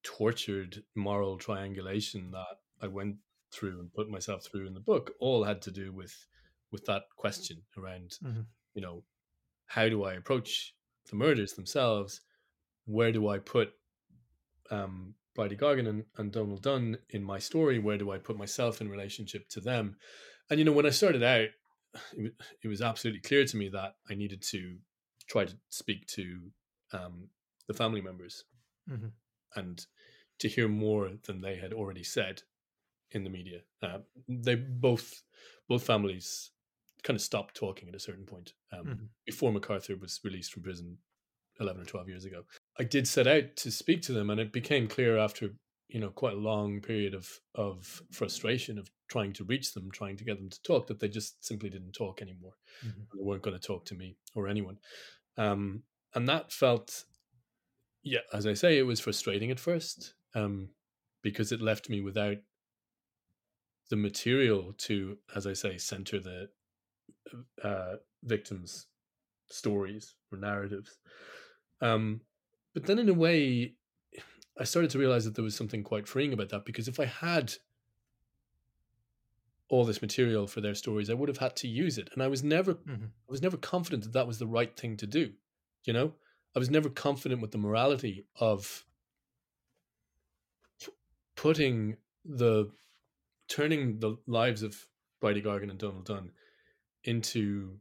tortured moral triangulation that I went through and put myself through in the book all had to do with with that question around mm-hmm. you know how do I approach the murders themselves, where do I put um, Bridie Gargan and, and Donal Dunne in my story? Where do I put myself in relationship to them? And you know, when I started out, it, it was absolutely clear to me that I needed to try to speak to um, the family members mm-hmm. and to hear more than they had already said in the media. Uh, they both both families kind of stopped talking at a certain point um, mm-hmm. before MacArthur was released from prison 11 or 12 years ago. I did set out to speak to them, and it became clear after you know quite a long period of of frustration of trying to reach them, trying to get them to talk, that they just simply didn't talk anymore. Mm-hmm. They weren't going to talk to me or anyone, um, and that felt, yeah, as I say, it was frustrating at first um, because it left me without the material to, as I say, center the uh, victims stories or narratives. Um, but then, in a way, I started to realize that there was something quite freeing about that because if I had all this material for their stories, I would have had to use it, and I was never, Mm-hmm. I was never confident that that was the right thing to do. You know, I was never confident with the morality of putting the turning the lives of Bridie Gargan and Donal Dunne into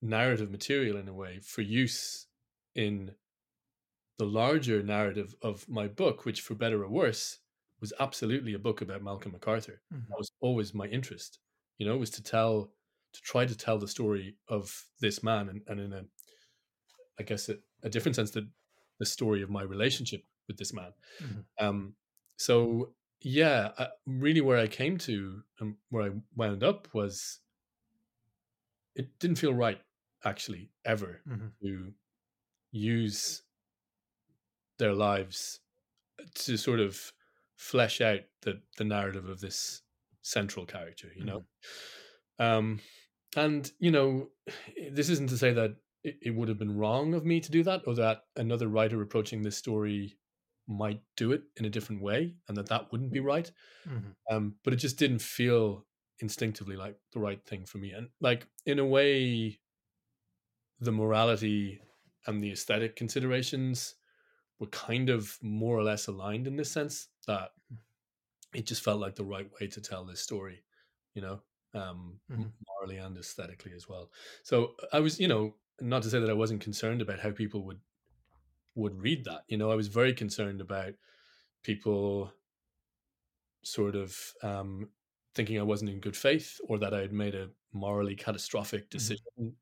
narrative material in a way for use in the larger narrative of my book, which, for better or worse, was absolutely a book about Malcolm MacArthur. Mhm. That was always my interest. You know, was to tell, to try to tell the story of this man, and, and in a, I guess, a, a different sense, that the story of my relationship with this man. Mhm. Um, so yeah, I, really, where I came to and where I wound up was, it didn't feel right actually ever Mhm. to use their lives to sort of flesh out the the narrative of this central character you know um and you know this isn't to say that it, it would have been wrong of me to do that or that another writer approaching this story might do it in a different way and that that wouldn't be right Mhm. um but it just didn't feel instinctively like the right thing for me and like in a way the morality and the aesthetic considerations were kind of more or less aligned in this sense that it just felt like the right way to tell this story you know um Mhm. morally and aesthetically as well so i was you know not to say that i wasn't concerned about how people would would read that you know i was very concerned about people sort of um thinking i wasn't in good faith or that i had made a morally catastrophic decision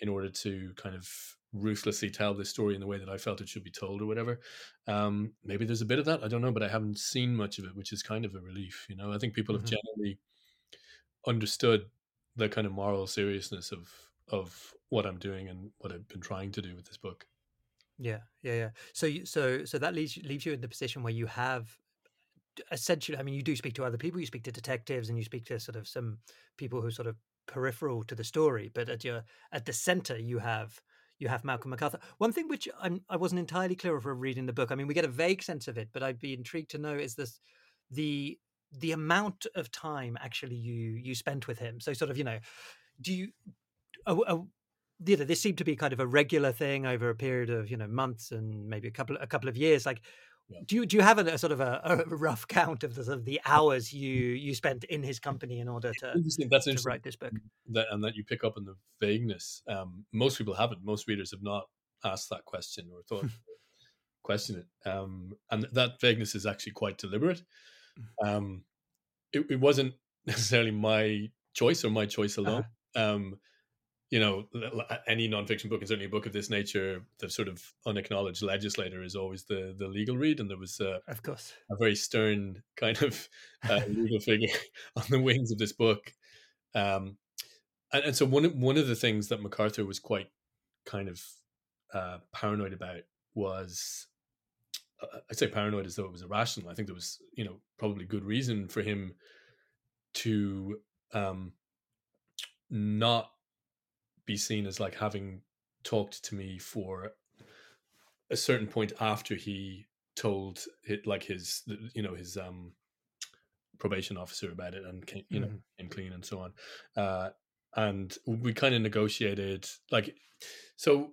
in order to kind of ruthlessly tell this story in the way that I felt it should be told or whatever. Um, maybe there's a bit of that. I don't know, but I haven't seen much of it, which is kind of a relief. You know, I think people Mhm. have generally understood the kind of moral seriousness of of what I'm doing and what I've been trying to do with this book. Yeah, yeah, yeah. So, you, so, so that leaves leaves you in the position where you have essentially. I mean, you do speak to other people. You speak to detectives, and you speak to sort of some people who are sort of peripheral to the story. But at your at the center, you have you have Malcolm MacArthur. One thing which I'm I wasn't entirely clear of reading the book. I mean, we get a vague sense of it, but I'd be intrigued to know is this the the amount of time actually you you spent with him. So, sort of, you know, do you a, a, you know, this seemed to be kind of a regular thing over a period of you know months and maybe a couple a couple of years. Like, Yeah. do you do you have a, a sort of a, a rough count of the sort of the hours you you spent in his company in order to Interesting. That's to interesting. write this book? That and that you pick up on the vagueness. Um, most people haven't. Most readers have not asked that question or thought question it. Um, and that vagueness is actually quite deliberate. Um, it, it wasn't necessarily my choice or my choice alone. Um, you know, any nonfiction book, and certainly a book of this nature, the sort of unacknowledged legislator is always the the legal read, and there was a, Of course. a very stern kind of uh, legal figure on the wings of this book. Um, and, and so one of- one of the things that MacArthur was quite kind of uh, paranoid about was uh, I'd say paranoid as though it was irrational. I think there was you know probably good reason for him to um, not be seen as like having talked to me for a certain point after he told it like his you know his um probation officer about it and came, you know Mhm. came clean and so on uh and we kind of negotiated like so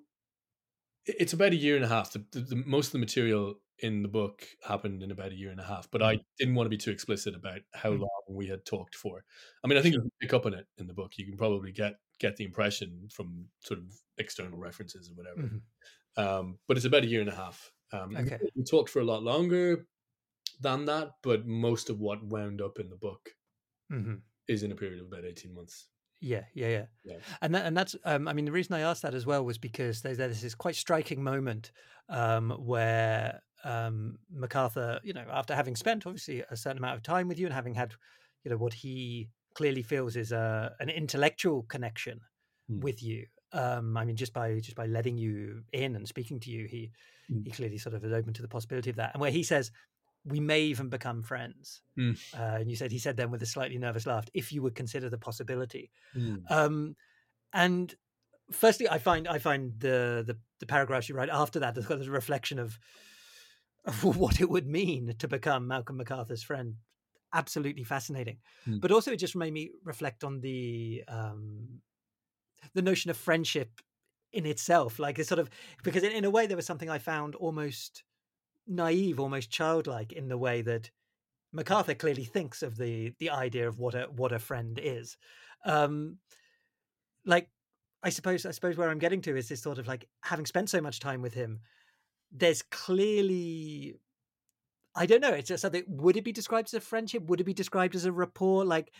it's about a year and a half. The, the, the most of the material in the book happened in about a year and a half but i didn't want to be too explicit about how Mhm. long we had talked for. I mean i think you can pick up on it in the book. You can probably get get the impression from sort of external references or whatever Mhm. um, but it's about a year and a half. Um, we- Okay. We talked for a lot longer than that, but most of what wound up in the book Mhm. is in a period of about eighteen months. Yeah, yeah, yeah, Yeah. and that, and that's. Um, I mean, the reason I asked that as well was because there's, there's this quite striking moment um, where um, MacArthur, you know, after having spent obviously a certain amount of time with you and having had, you know, what he clearly feels is a, an intellectual connection Hmm. with you. Um, I mean, just by just by letting you in and speaking to you, he Hmm. he clearly sort of is open to the possibility of that. And where he says, "We may even become friends," Hmm. uh, and you said he said then with a slightly nervous laugh, "If you would consider the possibility." Mm. Um, and firstly, I find I find the the, the paragraphs you write after that there's a reflection of, of what it would mean to become Malcolm MacArthur's friend. Absolutely fascinating, Hmm. but also it just made me reflect on the um, the notion of friendship in itself, like it's sort of because in, in a way there was something I found almost naive, almost childlike in the way that MacArthur clearly thinks of the the idea of what a what a friend is. Um, like I suppose I suppose where I'm getting to is this sort of like having spent so much time with him, there's clearly I don't know, it's just something would it be described as a friendship? Would it be described as a rapport? Like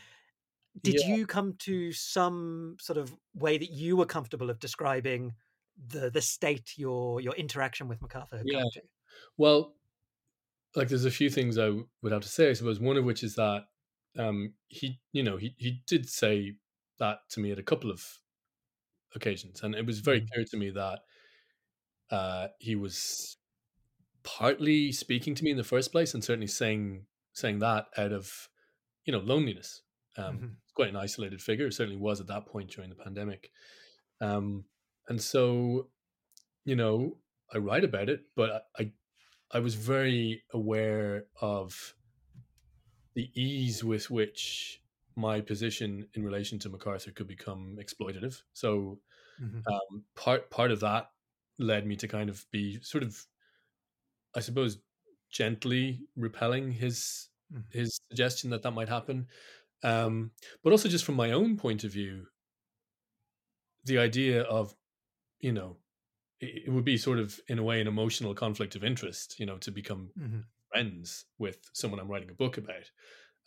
did Yeah. you come to some sort of way that you were comfortable of describing the the state your your interaction with MacArthur had Yeah. come to? Well, like there's a few things I would have to say, I suppose. One of which is that um, he, you know, he he did say that to me at a couple of occasions, and it was very Mhm. clear to me that uh, he was partly speaking to me in the first place, and certainly saying saying that out of you know loneliness. Um, Mhm. quite an isolated figure. Certainly was at that point during the pandemic, um, and so you know I write about it, but I I was very aware of the ease with which my position in relation to MacArthur could become exploitative. So Mhm. um, part part of that led me to kind of be sort of, I suppose, gently repelling his Mhm. his suggestion that that might happen, um, but also just from my own point of view, the idea of you know it, it would be sort of in a way an emotional conflict of interest, you know, to become Mhm. friends with someone I'm writing a book about.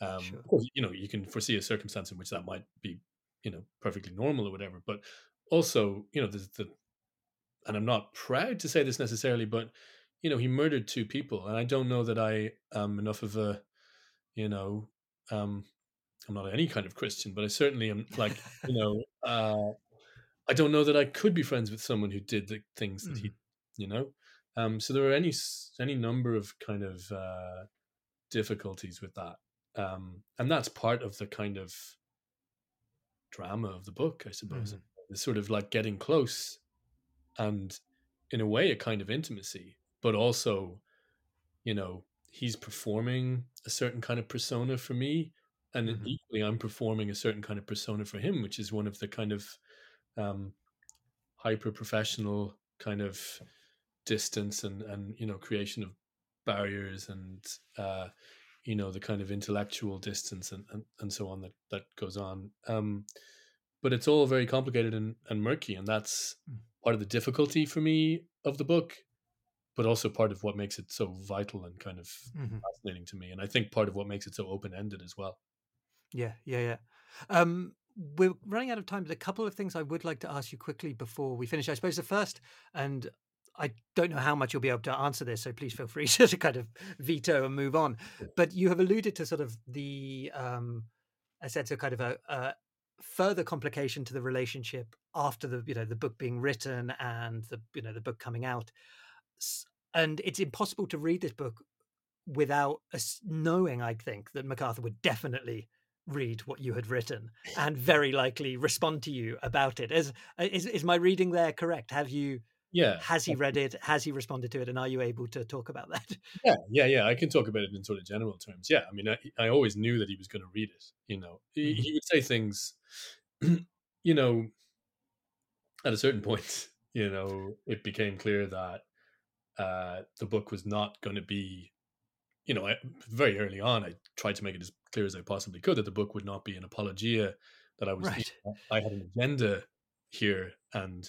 Um, Sure. of course, you know, you can foresee a circumstance in which that might be, you know, perfectly normal or whatever. But also, you know, there's the, and I'm not proud to say this necessarily, but you know, he murdered two people, and I don't know that I am enough of a, you know, um, I'm not any kind of Christian, but I certainly am like, you know, uh, I don't know that I could be friends with someone who did the things that he, Mhm. you know. Um, so there are any any number of kind of uh, difficulties with that, um, and that's part of the kind of drama of the book, I suppose. Mhm. It's sort of like getting close, and in a way, a kind of intimacy, but also, you know, he's performing a certain kind of persona for me, and Mhm. equally, I'm performing a certain kind of persona for him, which is one of the kind of um, hyper professional kind of distance and and you know creation of barriers and uh you know the kind of intellectual distance and and, and so on that that goes on um but it's all very complicated and, and murky and that's Mm. part of the difficulty for me of the book but also part of what makes it so vital and kind of Mhm. fascinating to me and i think part of what makes it so open-ended as well Yeah, yeah, yeah. Um, we're running out of time, but a couple of things I would like to ask you quickly before we finish. I suppose the first, and I don't know how much you'll be able to answer this, so please feel free to kind of veto and move on. But you have alluded to sort of the um, a sense of kind of a, a further complication to the relationship after the you know the book being written and the you know the book coming out, and it's impossible to read this book without us knowing, I think, that MacArthur would definitely read what you had written and very likely respond to you about it. Is is, is my reading there correct? Have you yeah has he read it? Has he responded to it? And are you able to talk about that? Yeah, yeah, yeah. I can talk about it in sort of general terms. Yeah, I mean, I, I always knew that he was going to read it. You know, he, Mhm. he would say things. you know, at a certain point, you know, it became clear that uh, the book was not going to be. You know, I, very early on, I tried to make it as clear as I possibly could that the book would not be an apologia. That I was, Right. I had an agenda here, and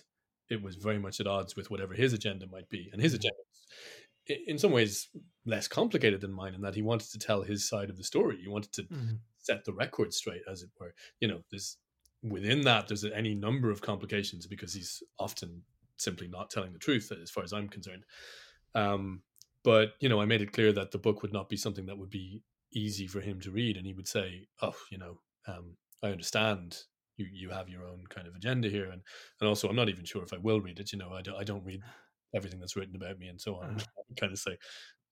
it was very much at odds with whatever his agenda might be. And his Mhm. agenda was, in some ways, less complicated than mine in that he wanted to tell his side of the story. He wanted to Mhm. set the record straight, as it were. You know, there's within that there's any number of complications because he's often simply not telling the truth, as far as I'm concerned. Um, but you know, I made it clear that the book would not be something that would be easy for him to read, and he would say, "Oh, you know, um, I understand." You, you have your own kind of agenda here, and, and also I'm not even sure if I will read it. You know, I don't I don't read everything that's written about me and so on. Uh-huh. Kind of say,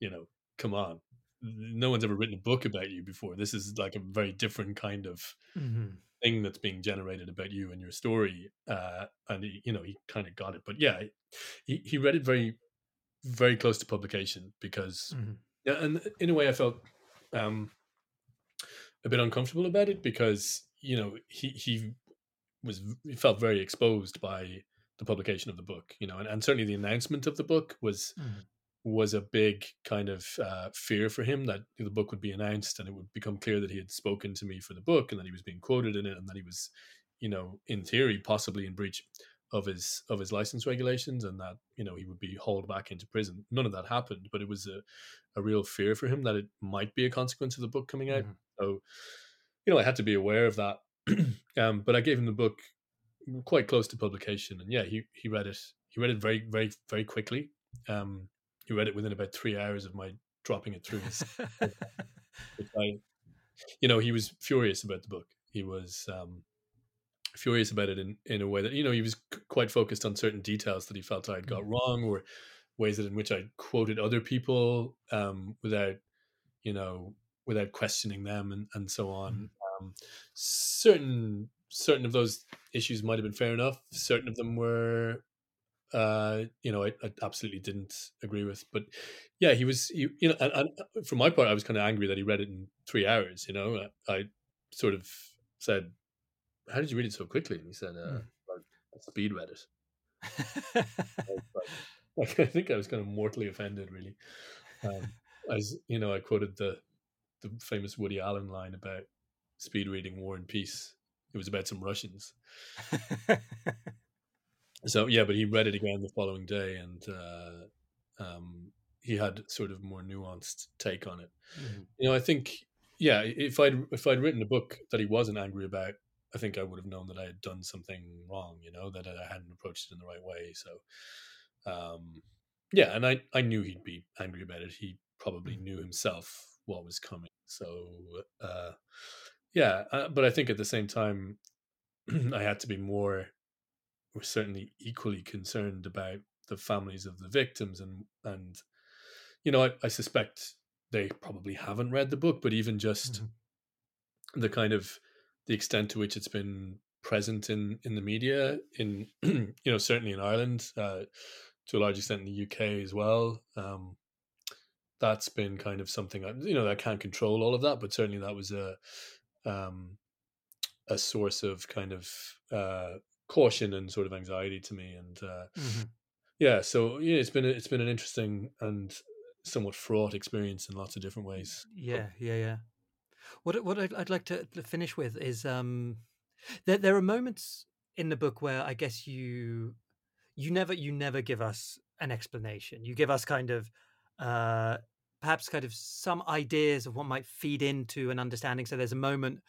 you know, come on, no one's ever written a book about you before. This is like a very different kind of Mhm. Thing that's being generated about you and your story uh and he, you know he kind of got it but yeah he he read it very very close to publication because Mhm. yeah and in a way i felt um a bit uncomfortable about it because you know he he was he felt very exposed by the publication of the book you know and, and certainly the announcement of the book was Mhm. Was a big kind of uh, fear for him that the book would be announced and it would become clear that he had spoken to me for the book and that he was being quoted in it and that he was you know in theory possibly in breach of his of his license regulations and that you know he would be hauled back into prison. None of that happened but it was a, a real fear for him that it might be a consequence of the book coming out. Mhm. so you know i had to be aware of that. Um, but i gave him the book quite close to publication and yeah he he read it he read it very very very quickly. Um he read it within about three hours of my dropping it through his I, you know, he was furious about the book. He was um, furious about it in, in a way that, you know, he was c- quite focused on certain details that he felt I had got wrong or ways that in which I quoted other people um, without, you know, without questioning them and, and so on. Um, certain certain of those issues might have been fair enough. Certain of them were uh you know I, I absolutely didn't agree with but yeah he was he, you know and, and for my part i was kind of angry that he read it in three hours you know i, I sort of said how did you read it so quickly? And he said uh Mm. well, I speed read it. I like, like, i think i was kind of mortally offended really. Um as you know i quoted the the famous woody allen line about speed reading war and peace. It was about some russians so yeah but he read it again the following day and uh um he had sort of more nuanced take on it Mhm. you know i think yeah if i'd if i'd written a book that he wasn't angry about i think i would have known that i had done something wrong you know that i hadn't approached it in the right way so um yeah and i i knew he'd be angry about it he probably Mm. knew himself what was coming so uh yeah uh, but i think at the same time i had to be more we're certainly equally concerned about the families of the victims and and you know I, I suspect they probably haven't read the book but even just Mhm. the kind of the extent to which it's been present in in the media in you know certainly in Ireland uh, to a large extent in the UK as well um, that's been kind of something I, you know I can't control all of that but certainly that was a um, a source of kind of uh, caution and sort of anxiety to me and uh, Mhm. yeah so yeah it's been it's been an interesting and somewhat fraught experience in lots of different ways Yeah, yeah, yeah. What what I'd, I'd like to to finish with is um, there there are moments in the book where I guess you you never you never give us an explanation. You give us kind of uh, perhaps kind of some ideas of what might feed into an understanding. So there's a moment,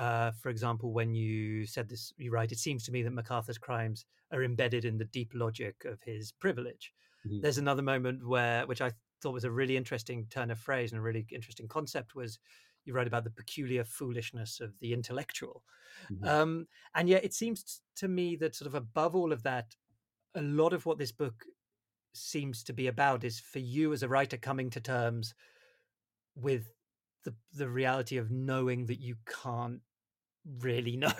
uh, for example, when you said this, you write, it seems to me that MacArthur's crimes are embedded in the deep logic of his privilege. Mhm. There's another moment where, which I thought was a really interesting turn of phrase and a really interesting concept, was you write about the peculiar foolishness of the intellectual. Mhm. Um, and yet it seems to me that sort of above all of that, a lot of what this book seems to be about is for you as a writer coming to terms with the the reality of knowing that you can't really know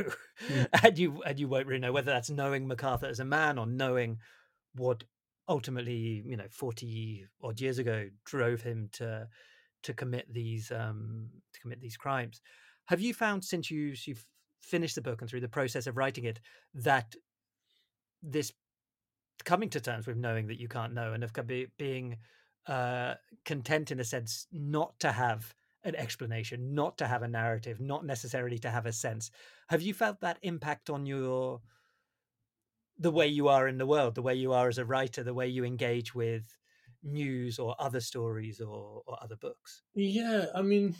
Mm. and you and you won't really know whether that's knowing MacArthur as a man or knowing what ultimately you know 40 odd years ago drove him to to commit these um to commit these crimes have you found since you you've finished the book and through the process of writing it that this coming to terms with knowing that you can't know and of being uh content in a sense not to have an explanation not to have a narrative not necessarily to have a sense have you felt that impact on your the way you are in the world the way you are as a writer the way you engage with news or other stories or, or other books Yeah, I mean,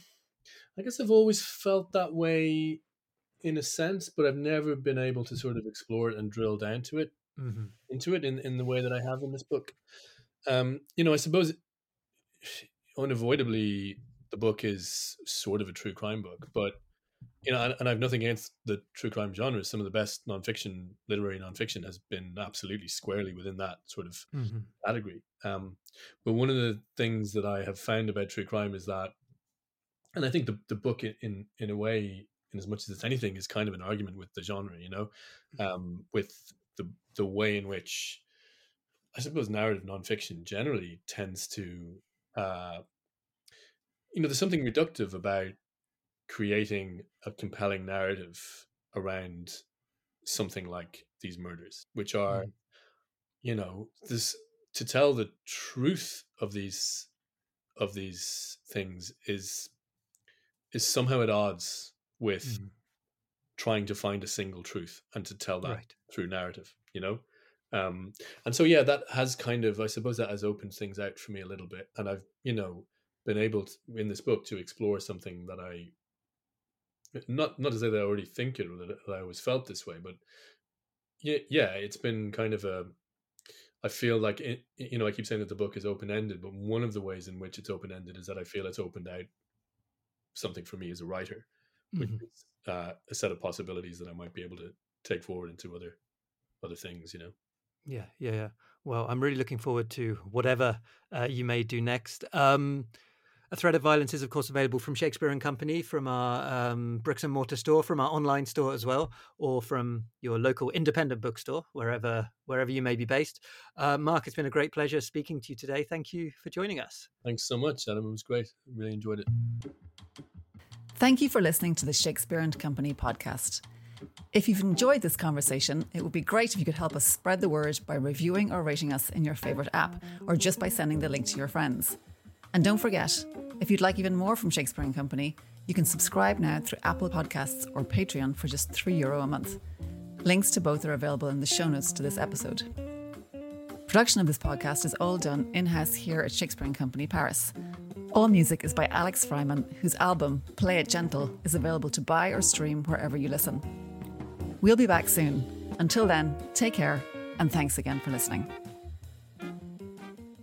I guess I've always felt that way in a sense, but I've never been able to sort of explore it and drill down to it mm-hmm. into it in, in the way that I have in this book. Um, you know, I suppose unavoidably the book is sort of a true crime book, but you know, and, and I've nothing against the true crime genre. Some of the best nonfiction, literary nonfiction, has been absolutely squarely within that sort of Mm-hmm. category. Um, but one of the things that I have found about true crime is that, and I think the, the book in, in, in a way in as much as it's anything, is kind of an argument with the genre. You know, um, with the the way in which I suppose narrative nonfiction generally tends to, uh, you know, there's something reductive about creating a compelling narrative around something like these murders, which are, mm. you know, this to tell the truth of these of these things is is somehow at odds with mm. trying to find a single truth and to tell that right. through narrative, you know? Um, and so yeah, that has kind of I suppose that has opened things out for me a little bit. And I've, you know, been able to, in this book to explore something that I not not to say that I already think it or that I always felt this way, but yeah, yeah, it's been kind of a. I feel like it, you know I keep saying that the book is open ended, but one of the ways in which it's open ended is that I feel it's opened out something for me as a writer, mm-hmm. which is uh, a set of possibilities that I might be able to take forward into other other things. You know. Yeah, yeah, yeah. Well, I'm really looking forward to whatever uh, you may do next. Um, a Thread of Violence is, of course, available from Shakespeare and Company, from our um, bricks and mortar store, from our online store as well, or from your local independent bookstore, wherever wherever you may be based. Uh, Mark, it's been a great pleasure speaking to you today. Thank you for joining us. Thanks so much, Adam. It was great. Really enjoyed it. Thank you for listening to the Shakespeare and Company podcast. If you've enjoyed this conversation, it would be great if you could help us spread the word by reviewing or rating us in your favourite app, or just by sending the link to your friends. And don't forget, if you'd like even more from Shakespeare and Company, you can subscribe now through Apple Podcasts or Patreon for just €3 Euro a month. Links to both are available in the show notes to this episode. Production of this podcast is all done in house here at Shakespeare and Company Paris. All music is by Alex Freiman, whose album, Play It Gentle, is available to buy or stream wherever you listen. We'll be back soon. Until then, take care, and thanks again for listening.